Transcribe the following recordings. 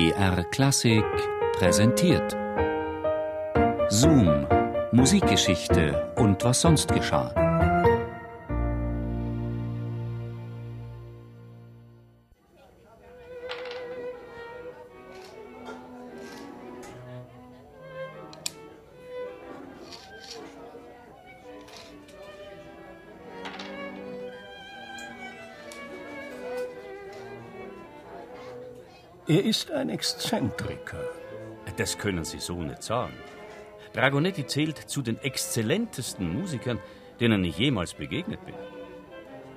BR Klassik präsentiert. Zoom, Musikgeschichte und was sonst geschah. Er ist ein Exzentriker. Das können Sie so nicht sagen. Dragonetti zählt zu den exzellentesten Musikern, denen ich jemals begegnet bin.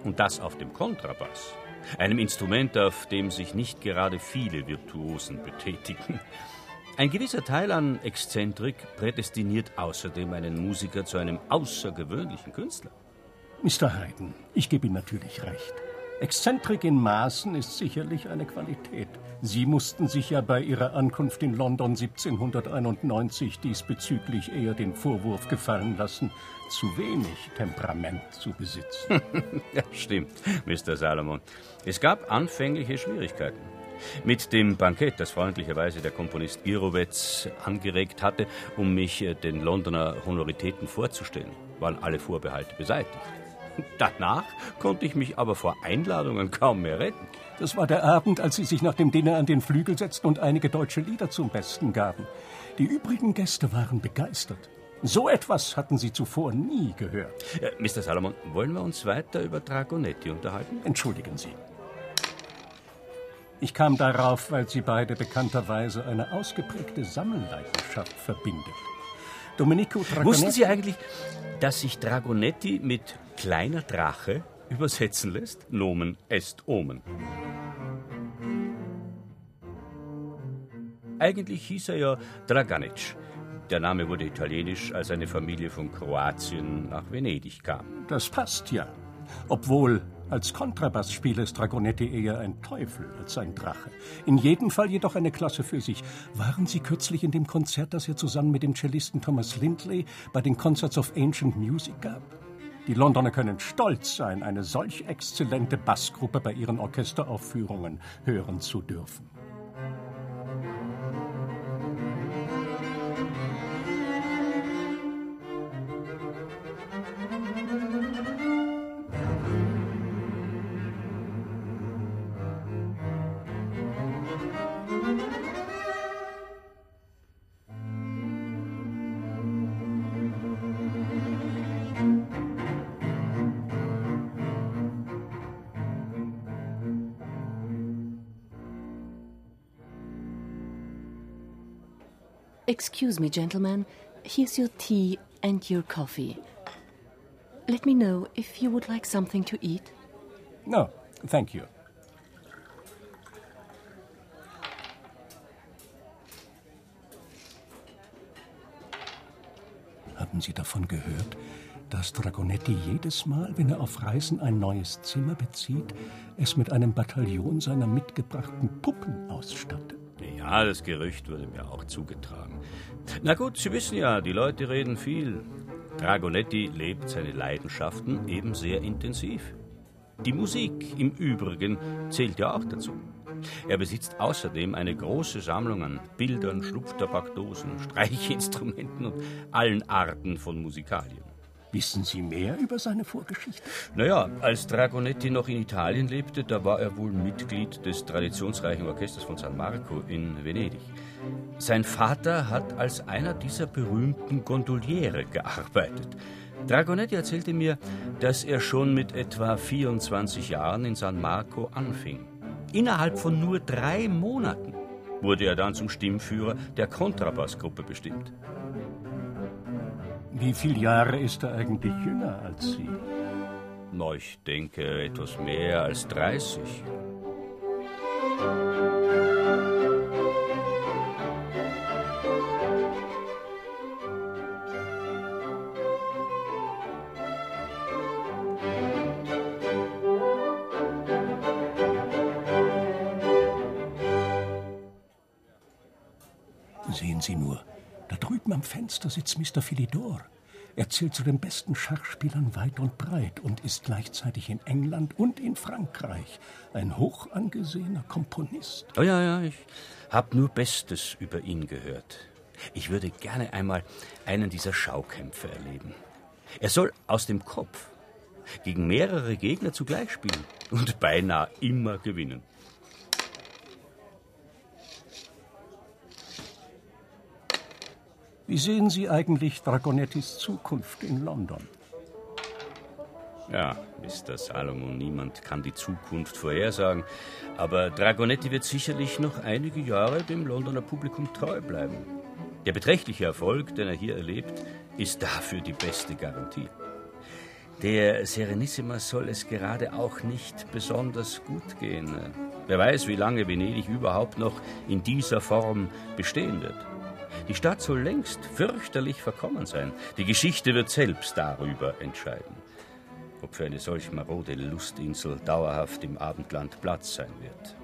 Und das auf dem Kontrabass. Einem Instrument, auf dem sich nicht gerade viele Virtuosen betätigen. Ein gewisser Teil an Exzentrik prädestiniert außerdem einen Musiker zu einem außergewöhnlichen Künstler. Mr. Haydn, ich gebe Ihnen natürlich recht. Exzentrik in Maßen ist sicherlich eine Qualität. Sie mussten sich ja bei Ihrer Ankunft in London 1791 diesbezüglich eher den Vorwurf gefallen lassen, zu wenig Temperament zu besitzen. ja, stimmt, Mr. Salomon. Es gab anfängliche Schwierigkeiten. Mit dem Bankett, das freundlicherweise der Komponist Girovets angeregt hatte, um mich äh, den Londoner Honoritäten vorzustellen, waren alle Vorbehalte beseitigt. Danach konnte ich mich aber vor Einladungen kaum mehr retten. Das war der Abend, als Sie sich nach dem Dinner an den Flügel setzten und einige deutsche Lieder zum Besten gaben. Die übrigen Gäste waren begeistert. So etwas hatten sie zuvor nie gehört. Äh, Mr. Salomon, wollen wir uns weiter über Dragonetti unterhalten? Entschuldigen Sie. Ich kam darauf, weil Sie beide bekannterweise eine ausgeprägte Sammelleidenschaft verbindet. Domenico Dragonetti. Wussten Sie eigentlich, dass sich Dragonetti mit kleiner Drache übersetzen lässt? Nomen est Omen. Eigentlich hieß er ja Draganic. Der Name wurde italienisch, als eine Familie von Kroatien nach Venedig kam. Das passt ja. Obwohl als Kontrabassspieler ist Dragonetti eher ein Teufel als ein Drache. In jedem Fall jedoch eine Klasse für sich. Waren Sie kürzlich in dem Konzert, das er zusammen mit dem Cellisten Thomas Lindley bei den Concerts of Ancient Music gab? Die Londoner können stolz sein, eine solch exzellente Bassgruppe bei ihren Orchesteraufführungen hören zu dürfen. Excuse me, gentlemen. Here's your tea and your coffee. Let me know if you would like something to eat. No, thank you. Haben Sie davon gehört, dass Dragonetti jedes Mal, wenn er auf Reisen ein neues Zimmer bezieht, es mit einem Bataillon seiner mitgebrachten Puppen ausstattet? Ja, das Gerücht wurde mir auch zugetragen. Na gut, Sie wissen ja, die Leute reden viel. Dragonetti lebt seine Leidenschaften eben sehr intensiv. Die Musik im Übrigen zählt ja auch dazu. Er besitzt außerdem eine große Sammlung an Bildern, Schnupftabakdosen, Streichinstrumenten und allen Arten von Musikalien. Wissen Sie mehr über seine Vorgeschichte? Naja, als Dragonetti noch in Italien lebte, da war er wohl Mitglied des traditionsreichen Orchesters von San Marco in Venedig. Sein Vater hat als einer dieser berühmten Gondoliere gearbeitet. Dragonetti erzählte mir, dass er schon mit etwa 24 Jahren in San Marco anfing. Innerhalb von nur drei Monaten wurde er dann zum Stimmführer der Kontrabassgruppe bestimmt. Wie viele Jahre ist er eigentlich jünger als Sie? Na, ich denke etwas mehr als 30. Sehen Sie nur, da drüben am Fenster sitzt Mr. Philidor. Er zählt zu den besten Schachspielern weit und breit und ist gleichzeitig in England und in Frankreich ein hoch angesehener Komponist. Oh ja, ja, ich Hab nur Bestes über ihn gehört. Ich würde gerne einmal einen dieser Schaukämpfe erleben. Er soll aus dem Kopf gegen mehrere Gegner zugleich spielen und beinahe immer gewinnen. Wie sehen Sie eigentlich Dragonettis Zukunft in London? Ja, Mr. Salomon, niemand kann die Zukunft vorhersagen. Aber Dragonetti wird sicherlich noch einige Jahre dem Londoner Publikum treu bleiben. Der beträchtliche Erfolg, den er hier erlebt, ist dafür die beste Garantie. Der Serenissima soll es gerade auch nicht besonders gut gehen. Wer weiß, wie lange Venedig überhaupt noch in dieser Form bestehen wird. Die Stadt soll längst fürchterlich verkommen sein. Die Geschichte wird selbst darüber entscheiden, ob für eine solch marode Lustinsel dauerhaft im Abendland Platz sein wird.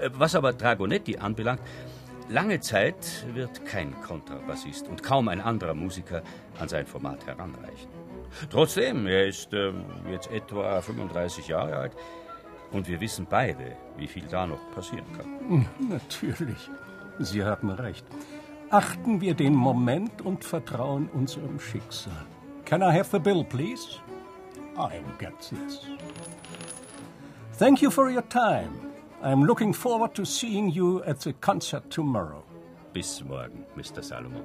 Äh, was aber Dragonetti anbelangt, lange Zeit wird kein Kontrabassist und kaum ein anderer Musiker an sein Format heranreichen. Trotzdem, er ist äh, jetzt etwa 35 Jahre alt und wir wissen beide, wie viel da noch passieren kann. Natürlich. Sie haben recht. Achten wir den Moment und vertrauen unserem Schicksal. Can I have the bill, please? I'll get this. Thank you for your time. I'm looking forward to seeing you at the concert tomorrow. Bis morgen, Mr. Salomon.